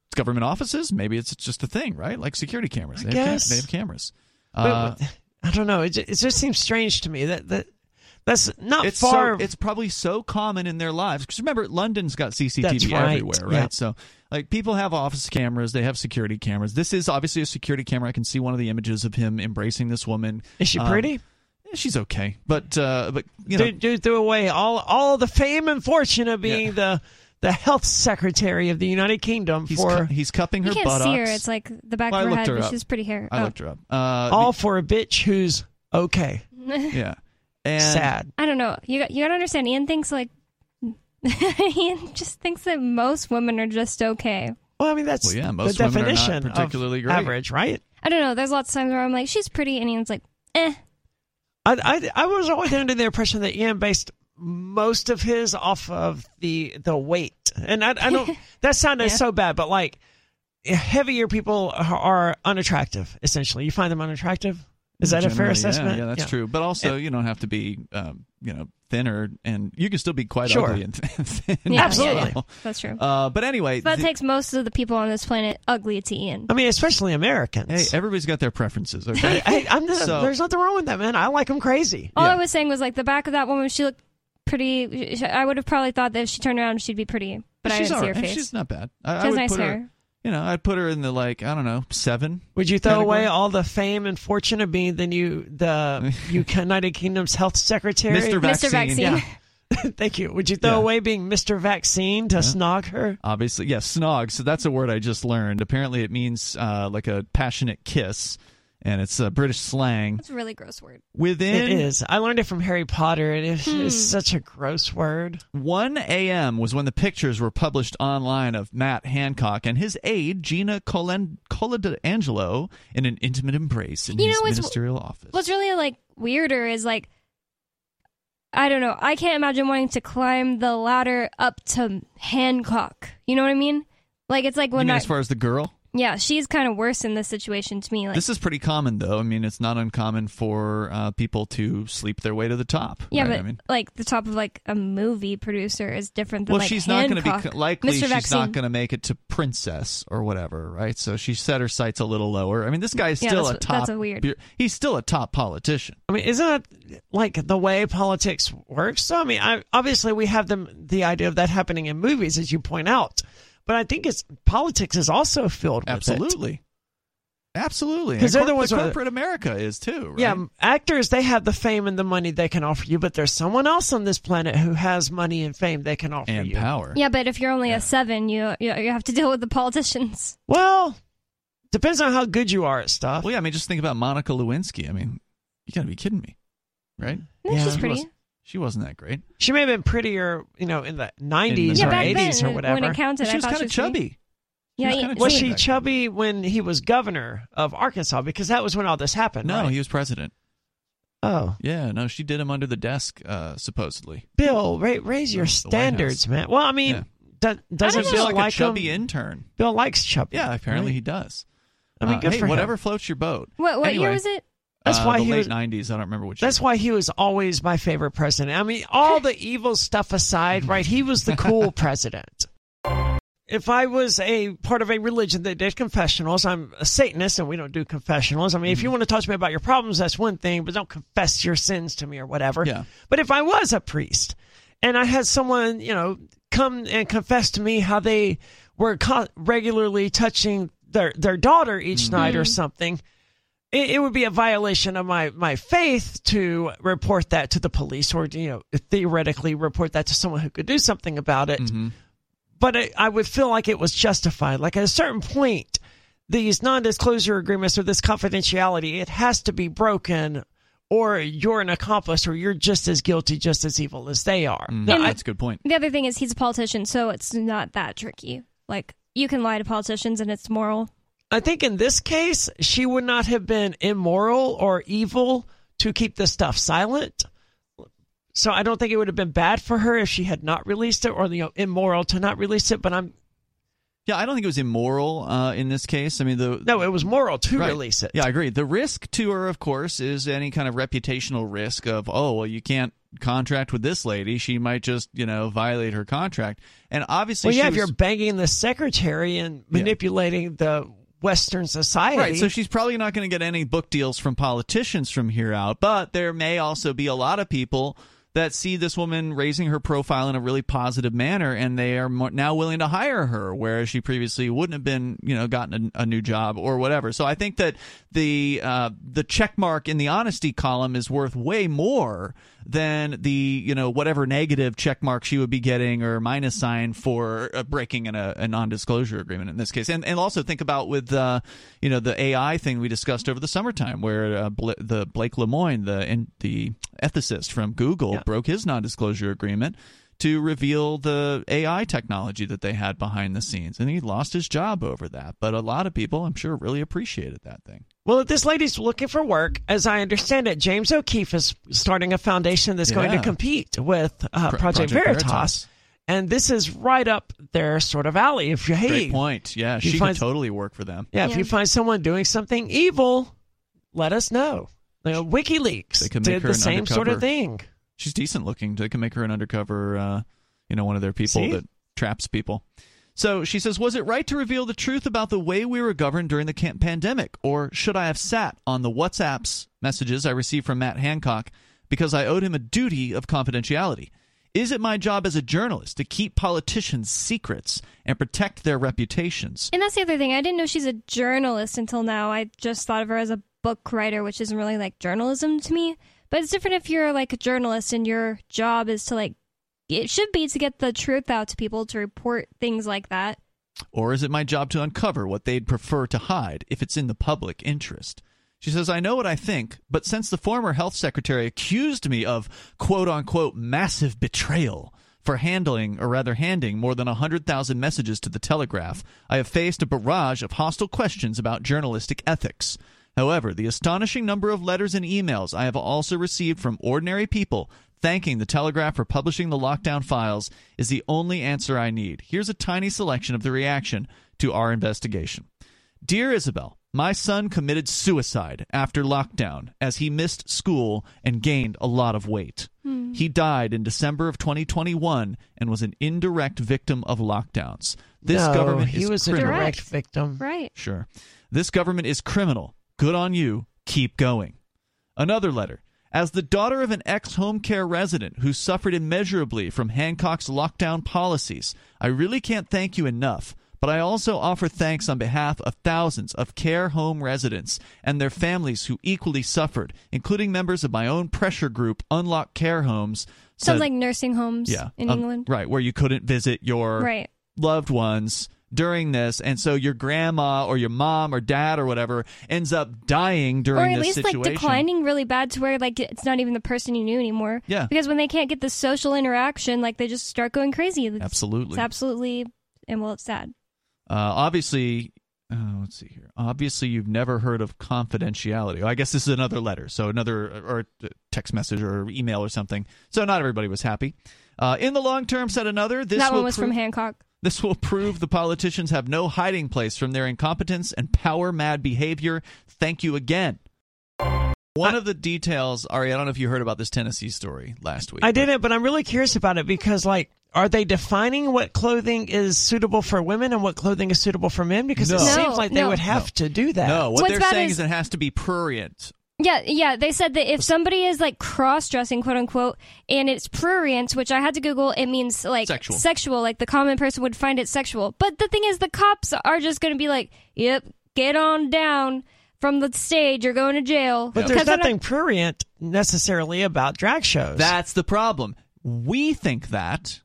It's government offices, maybe it's just a thing, right? Like security cameras. I They, have, cam- guess. they have cameras. But- Uh, I don't know. It just, it just seems strange to me that that that's not it's far. so, it's probably so common in their lives because remember London's got CCTV right, everywhere, right? yeah. So like people have office cameras, they have security cameras. This is obviously a security camera. I can see one of the images of him embracing this woman. is she um, pretty? Eh, She's okay, but uh, but you know, dude, dude threw away all all the fame and fortune of being the the health secretary of the United Kingdom he's for cu- he's cupping her You can't buttocks. see her. It's like the back Well, of her head, her but she's pretty hair. I oh. looked her up. Uh, all for a bitch who's okay. yeah, and Sad. I don't know. You got, you got to understand. Ian thinks like Ian just thinks that most women are just okay. Well, I mean that's Well, yeah, the most women are not definition particularly of great. average, right? I don't know. There's lots of times where I'm like, she's pretty, and Ian's like, eh. I, I I was always under the impression that Ian based most of his off of the the weight, and I, I don't. that sounded Yeah. so bad, but like heavier people are, are unattractive. Essentially, you find them unattractive. Is that a fair assessment? Yeah, yeah that's true. But also, you don't have to be, um, you know, thinner, and you can still be quite Sure. ugly and thin. Yeah, Absolutely. So, That's true. Uh, but anyway, That the- takes most of the people on this planet ugly to Ian. I mean, especially Americans. hey, everybody's got their preferences. Okay. Hey, I'm not, So- there's nothing wrong with that, man. I like them crazy. All Yeah. I was saying was like the back of that woman. She looked pretty. I would have probably thought that if she turned around, she'd be pretty, but I she's didn't see her face. She's not bad. I, I She has would nice put her. Hair. You know, I'd put her in the like I don't know seven. Would you throw Category? away all the fame and fortune of being the new the United Kingdom's health secretary? Mr. Vaccine? Mr. Vaccine. Vaccine. Thank you. Would you throw Yeah. away being Mr. Vaccine to snog her? Obviously, yes, snog. So that's a word I just learned. Apparently, it means uh, like a passionate kiss, and it's a British slang. It's a really gross word. Within It is. I learned it from Harry Potter. It is Hmm. it's such a gross word. 1 a.m. was when the pictures were published online of Matt Hancock and his aide, Gina Colen- Coladangelo, in an intimate embrace in You his know, ministerial office. What's really like weirder is like I don't know. I can't imagine wanting to climb the ladder up to Hancock. You know what I mean? Like it's like you when mean I as far as the girl? Yeah, she's kind of worse in this situation to me. Like This is pretty common, though. I mean, it's not uncommon for uh, people to sleep their way to the top. yeah, right? but I mean, like the top of like a movie producer is different than well, like she's not going to be likely. Mr. She's Vaccine. not going to make it to princess or whatever, right? So she set her sights a little lower. I mean, this guy is Yeah, still that's- a top. that's a weird- He's still a top politician. I mean, isn't that like the way politics works? So, I mean, I, obviously we have the the idea of that happening in movies, as you point out, but I think it's politics is also filled with it. Absolutely. Absolutely. 'Cause And they're the ones who- corporate America is too, right? Yeah, actors they have the fame and the money they can offer you, but there's someone else on this planet who has money and fame they can offer you. and you. power. Yeah, but if you're only a seven, you, you you have to deal with the politicians. Well, depends on how good you are at stuff. Well, yeah, I mean, just think about Monica Lewinsky. I mean, you got to be kidding me, right? No, Yeah. she's She pretty. was- She wasn't that great. She may have been prettier, you know, in the 90s Yeah, or back 80s then, or whatever. when it counted, she was thought kind she of was chubby. Yeah, was yeah, kinda was she back then. chubby when he was governor of Arkansas? Because that was when all this happened. No, right? he was president. Oh, Yeah, no, she did him under the desk, uh, supposedly. Bill, ra- raise your The White standards, man. Well, I mean, Yeah. do- doesn't He's Bill like, like a chubby him? intern. Bill likes chubby. Yeah, apparently right? he does. I mean, Uh, good hey, for him. whatever floats your boat. What what year Anyway. was it? That's Uh, why he late was- '90s. I don't remember which. That's year. why he was always my favorite president. I mean, all the evil stuff aside, right? He was the cool president. If I was a part of a religion that did confessionals, I'm a Satanist and we don't do confessionals. I mean, if you want to talk to me about your problems, that's one thing, but don't confess your sins to me or whatever. Yeah. But if I was a priest and I had someone, you know, come and confess to me how they were co- regularly touching their, their daughter each night or something, it, it would be a violation of my, my faith to report that to the police or, you know, theoretically report that to someone who could do something about it. Mhm. But I, I would feel like it was justified. Like at a certain point, these non disclosure agreements or this confidentiality, it has to be broken or you're an accomplice or you're just as guilty, just as evil as they are. Mhm. Now, And- I- That's a good point. The other thing is he's a politician, so it's not that tricky. Like you can lie to politicians and it's moral. I think in this case, she would not have been immoral or evil to keep this stuff silent. So I don't think it would have been bad for her if she had not released it, or you know, immoral to not release it. But I'm Yeah, I don't think it was immoral uh, in this case. I mean, the no, it was moral to Right. release it. Yeah, I agree. The risk to her, of course, is any kind of reputational risk of, oh, well, you can't contract with this lady. She might just, you know, violate her contract. And obviously, Well, yeah, if was- you're banging the secretary and manipulating the Western society, Right, so she's probably not going to get any book deals from politicians from here out, but there may also be a lot of people that see this woman raising her profile in a really positive manner and they are more, now willing to hire her whereas she previously wouldn't have been, you know, gotten a, a new job or whatever. So I think that the uh, the check mark in the honesty column is worth way more than the, you know, whatever negative check mark she would be getting or minus sign for uh, breaking in a, a non-disclosure agreement in this case. And and also think about with uh, you know, the AI thing we discussed over the summertime where uh, Bla- the Blake Lemoine, the in, the ethicist from Google Yeah. Broke his non-disclosure agreement to reveal the AI technology that they had behind the scenes and he lost his job over that. But a lot of people, I'm sure, really appreciated that thing. Well, if this lady's looking for work, as I understand it, James O'Keefe is starting a foundation that's going to compete with uh, Project, Project Veritas. Veritas. And this is right up their sort of alley. If you hey, Great point. Yeah, you she could totally work for them. yeah, if you find someone doing something evil, let us know. You know, WikiLeaks They could make did the an same sort of thing. She's decent looking. They can make her an undercover, uh, you know, one of their people See? that traps people. So she says, Was it right to reveal the truth about the way we were governed during the camp pandemic? Or should I have sat on the WhatsApps messages I received from Matt Hancock because I owed him a duty of confidentiality? Is it my job as a journalist to keep politicians' secrets and protect their reputations? And that's the other thing. I didn't know she's a journalist until now. I just thought of her as a book writer, which isn't really like journalism to me. But it's different if you're like a journalist and your job is to like, it should be to get the truth out to people, to report things like that. Or is it my job to uncover what they'd prefer to hide if it's in the public interest? She says, I know what I think, but since the former health secretary accused me of quote unquote massive betrayal for handling, or rather handing, more than 100,000 messages to the Telegraph, I have faced a barrage of hostile questions about journalistic ethics. However, the astonishing number of letters and emails I have also received from ordinary people thanking the Telegraph for publishing the lockdown files is the only answer I need. Here's a tiny selection of the reaction to our investigation. Dear Isabel, my son committed suicide after lockdown as he missed school and gained a lot of weight. Hmm. He died in December of 2021 and was an indirect victim of lockdowns. This no, government he was criminal. a direct Direct. victim. Right. Sure. This government is criminal. Good on you. Keep going. Another letter. As the daughter of an ex home care resident who suffered immeasurably from Hancock's lockdown policies, I really can't thank you enough. But I also offer thanks on behalf of thousands of care home residents and their families who equally suffered, including members of my own pressure group, Unlock Care Homes. Sounds said- like nursing homes yeah, in um, England. right, where you couldn't visit your Right. loved ones during this, and so your grandma or your mom or dad or whatever ends up dying during this situation. Or at least like declining really bad to where like it's not even the person you knew anymore. Yeah. Because when they can't get the social interaction, like they just start going crazy. It's, Absolutely. It's absolutely, and well, it's sad. Uh, obviously, uh, let's see here. Obviously, you've never heard of confidentiality. I guess this is another letter, so another or text message or email or something. So not everybody was happy. Uh, in the long term, said another. This that one was prove- from Hancock. This will prove the politicians have no hiding place from their incompetence and power mad behavior. Thank you again. One of the details, Ari, I don't know if you heard about this Tennessee story last week. I but- didn't, but I'm really curious about it because, like, are they defining what clothing is suitable for women and what clothing is suitable for men? Because it No. seems No, like they would have to do that. No, what What's they're saying is- is it has to be prurient. Yeah, yeah. They said that if somebody is like cross dressing, quote unquote, and it's prurient, which I had to Google, it means like Sexual. sexual. Like the common person would find it sexual. But the thing is, the cops are just going to be like, "Yep, get on down from the stage. You're going to jail." But Because there's they're not- nothing prurient necessarily about drag shows. That's the problem. We think that,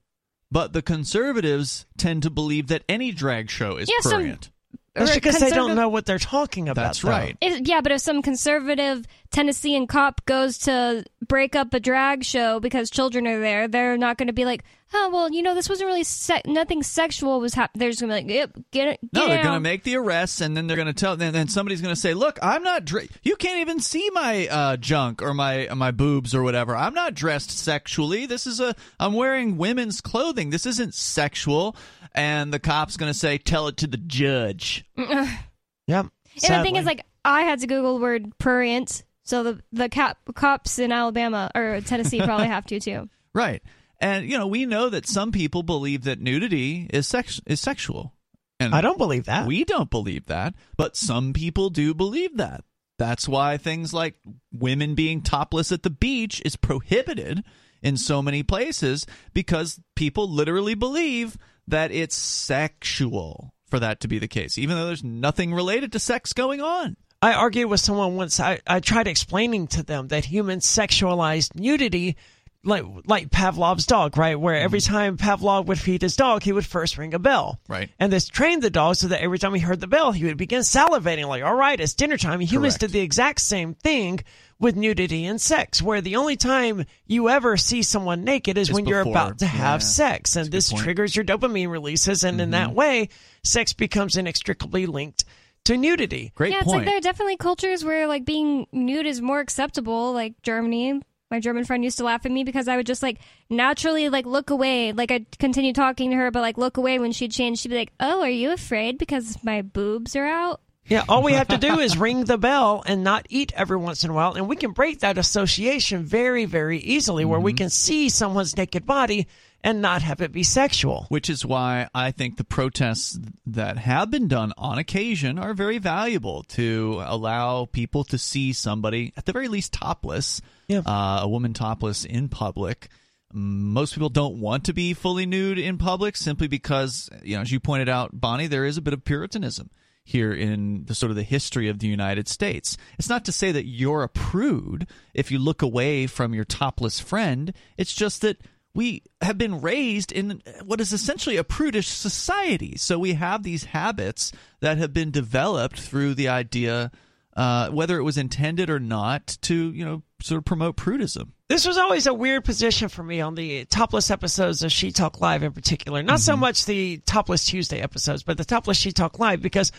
but the conservatives tend to believe that any drag show is Yeah, some- prurient. That's or because they don't know what they're talking about. That's though. right. If- yeah, but if some conservative Tennessean cop goes to break up a drag show because children are there, they're not going to be like, "Oh, well, you know, this wasn't really se- nothing sexual was happening." They're just going to be like, "Yep, get it." No, they're going to make the arrests, and then they're going to tell. Then, then somebody's going to say, "Look, I'm not. Dre- you can't even see my uh, junk or my my boobs or whatever. I'm not dressed sexually. This is a. I'm wearing women's clothing. This isn't sexual." And the cop's going to say, "Tell it to the judge." Yep. And the thing is, like, I had to Google the word prurient, so the the cap, cops in Alabama or Tennessee probably have to too. Right. And you know, we know that some people believe that nudity is sex is sexual. And I don't believe that. We don't believe that, but some people do believe that. That's why things like women being topless at the beach is prohibited in so many places because people literally believe that it's sexual for that to be the case, even though there's nothing related to sex going on. I argued with someone once. I, I tried explaining to them that humans sexualized nudity like like Pavlov's dog, right? Where every time Pavlov would feed his dog, he would first ring a bell. Right. And this trained the dog so that every time he heard the bell, he would begin salivating, like, all right, it's dinner time. Humans Correct. did the exact same thing with nudity and sex, where the only time you ever see someone naked is Is when you're about to have Yeah. sex. And That's this. Mm-hmm. triggers your dopamine releases. And in that way, sex becomes inextricably linked to nudity. Great point. yeah, it's like there are definitely cultures where like being nude is more acceptable, like Germany. My German friend used to laugh at me because I would just like naturally like look away. Like I'd continue talking to her, but like look away when she'd change. She'd be like, "Oh, are you afraid because my boobs are out?" Yeah, all we have to do is ring the bell and not eat every once in a while, and we can break that association very, very easily, where we mm-hmm. can see someone's naked body and not have it be sexual. Which is why I think the protests that have been done on occasion are very valuable to allow people to see somebody, at the very least, topless, Yeah. uh, a woman topless in public. Most people don't want to be fully nude in public simply because, you know, as you pointed out, Bonnie, there is a bit of puritanism here in the sort of the history of the United States. It's not to say that you're a prude if you look away from your topless friend. It's just that we have been raised in what is essentially a prudish society. So we have these habits that have been developed through the idea, uh, whether it was intended or not, to you know sort of promote prudism. This was always a weird position for me on the topless episodes of She Talk Live in particular. Not so much the Topless Tuesday episodes, but the Topless She Talk Live, because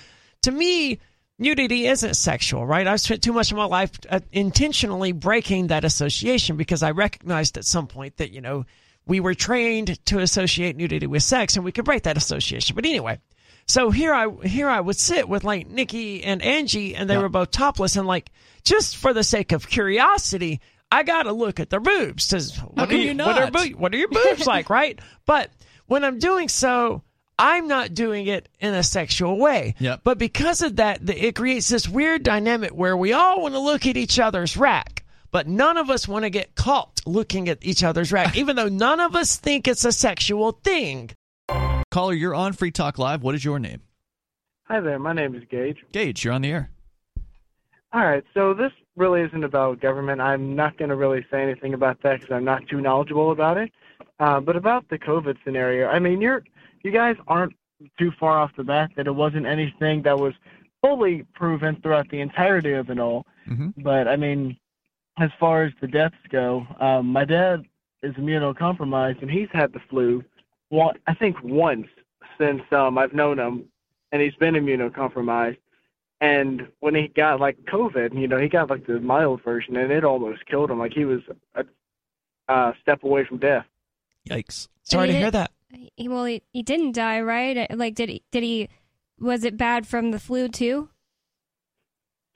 to me, nudity isn't sexual, right? I've spent too much of my life uh, intentionally breaking that association because I recognized at some point that, you know, we were trained to associate nudity with sex and we could break that association. But anyway, so here I here I would sit with like Nikki and Angie and they Yeah. were both topless and like just for the sake of curiosity, I got to look at their boobs. Says, what, are you what are not? what are your boobs like, right? But when I'm doing so, I'm not doing it in a sexual way. Yep. But because of that, the, it creates this weird dynamic where we all want to look at each other's rack, but none of us want to get caught looking at each other's rack, even though none of us think it's a sexual thing. Caller, you're on Free Talk Live. What is your name? Hi there, my name is Gage. Gage, you're on the air. All right, so this really isn't about government. I'm not going to really say anything about that because I'm not too knowledgeable about it. Uh, but about the COVID scenario, I mean, you're you guys aren't too far off the bat that it wasn't anything that was fully proven throughout the entirety of it all. Mhm. But I mean, as far as the deaths go, um, my dad is immunocompromised and he's had the flu. One, I think once since um, I've known him, and he's been immunocompromised. And when he got like COVID, you know, he got like the mild version, and it almost killed him. Like he was a uh, step away from death. Yikes. Sorry to hear that. He, well, he, he didn't die, right? Like, did he? Did he? Was it bad from the flu too?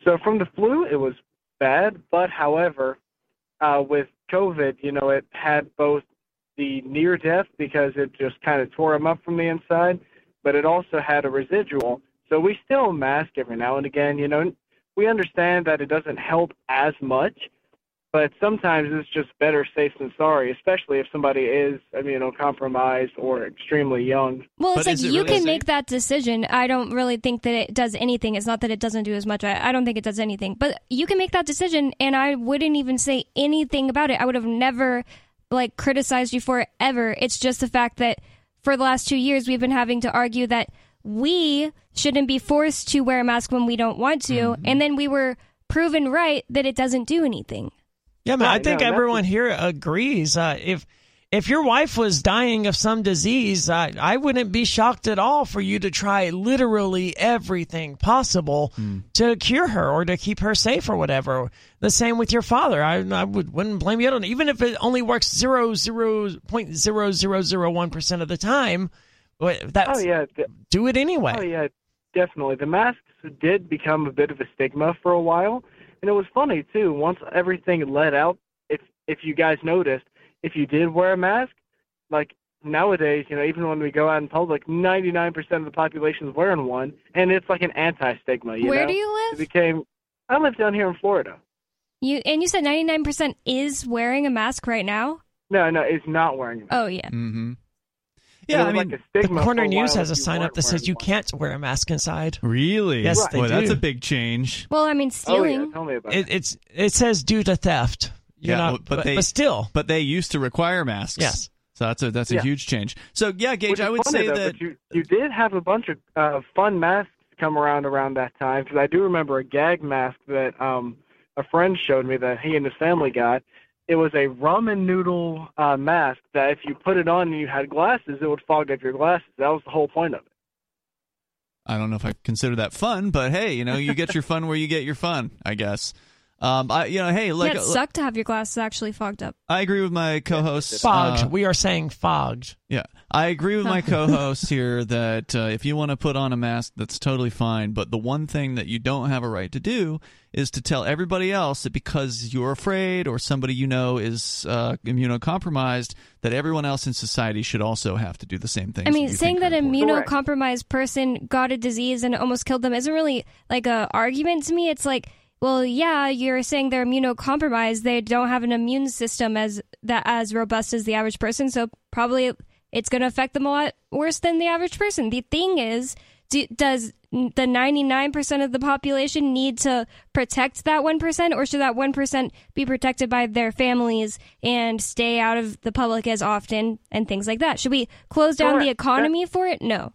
So from the flu, it was bad, but however, uh, with COVID, you know, it had both the near death because it just kind of tore him up from the inside, but it also had a residual. So we still mask every now and again. You know, we understand that it doesn't help as much, but sometimes it's just better safe than sorry, especially if somebody is immunocompromised or extremely young. Well, But it's like it you really can safe? make that decision. I don't really think that it does anything. It's not that it doesn't do as much. I, I don't think it does anything. But you can make that decision, and I wouldn't even say anything about it. I would have never like criticized you for it ever. It's just the fact that for the last two years we've been having to argue that we shouldn't be forced to wear a mask when we don't want to, Mm-hmm. and then we were proven right that it doesn't do anything. Yeah, man, I think no, everyone here agrees. Uh, if if your wife was dying of some disease, I, I wouldn't be shocked at all for you to try literally everything possible to cure her or to keep her safe or whatever. The same with your father. I, I would wouldn't blame you at all. Even if it only works zero zero point zero zero zero one percent of the time, that's Oh yeah, do it anyway. oh yeah, definitely. The masks did become a bit of a stigma for a while, and it was funny too. Once everything let out, if if you guys noticed, if you did wear a mask, like nowadays, you know, even when we go out in public, 99% of the population is wearing one, and it's like an anti-stigma. You Where know? do you live? It live? became. I live down here in Florida. You and you said 99% is wearing a mask right now? No, no, it's not wearing. a mask. Oh yeah. Mm-hmm. It Yeah, I mean, like a The Corner News has a sign up that says you one. can't wear a mask inside. really? Yes, Right. they Boy, that's a big change. Well, I mean stealing. Oh yeah, stealing. tell me about It, it. it's it says due to theft. You're Yeah, not- but but, they- but still, But they used to require masks. Yes. So that's a that's a Yeah. huge change. So yeah, Gage, I would funny, say though, that you you did have a bunch of uh, fun masks come around around that time because I do remember a gag mask that um a friend showed me that he and his family got. It was a ramen noodle uh, mask that if you put it on and you had glasses, it would fog up your glasses. That was the whole point of it. I don't know if I consider that fun, but hey, you know, you get your fun where you get your fun, I guess. Um, I you know, hey, like yeah, it sucked to have your glasses actually fogged up. I agree with my co-host. fogged. uh, we are saying fogged. Yeah, I agree with my co-host here that uh, if you want to put on a mask, that's totally fine. But the one thing that you don't have a right to do is to tell everybody else that because you're afraid or somebody you know is uh, immunocompromised, that everyone else in society should also have to do the same thing. I mean, saying that an immunocompromised person got a disease and it almost killed them isn't really like a argument to me. It's like, well, yeah, you're saying they're immunocompromised. They don't have an immune system as that as robust as the average person, so probably it's going to affect them a lot worse than the average person. The thing is, do, does the 99% of the population need to protect that 1% or should that 1% be protected by their families and stay out of the public as often and things like that? Should we close down the Correct. economy for it? No.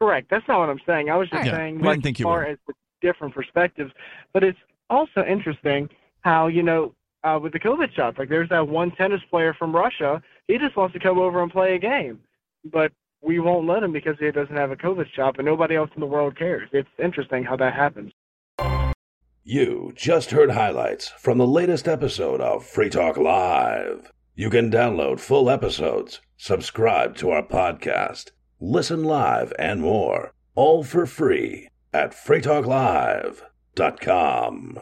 Correct. That's not what I'm saying. I was just Alright. Yeah, saying, we like, didn't think as you far were. as the different perspectives. But it's also interesting how you know uh, with the COVID shots, like there's that one tennis player from Russia. He just wants to come over and play a game, but we won't let him because he doesn't have a COVID shot. But nobody else in the world cares. It's interesting how that happens. You just heard highlights from the latest episode of Free Talk Live. You can download full episodes, subscribe to our podcast, listen live, and more, all for free at freetalklive.com.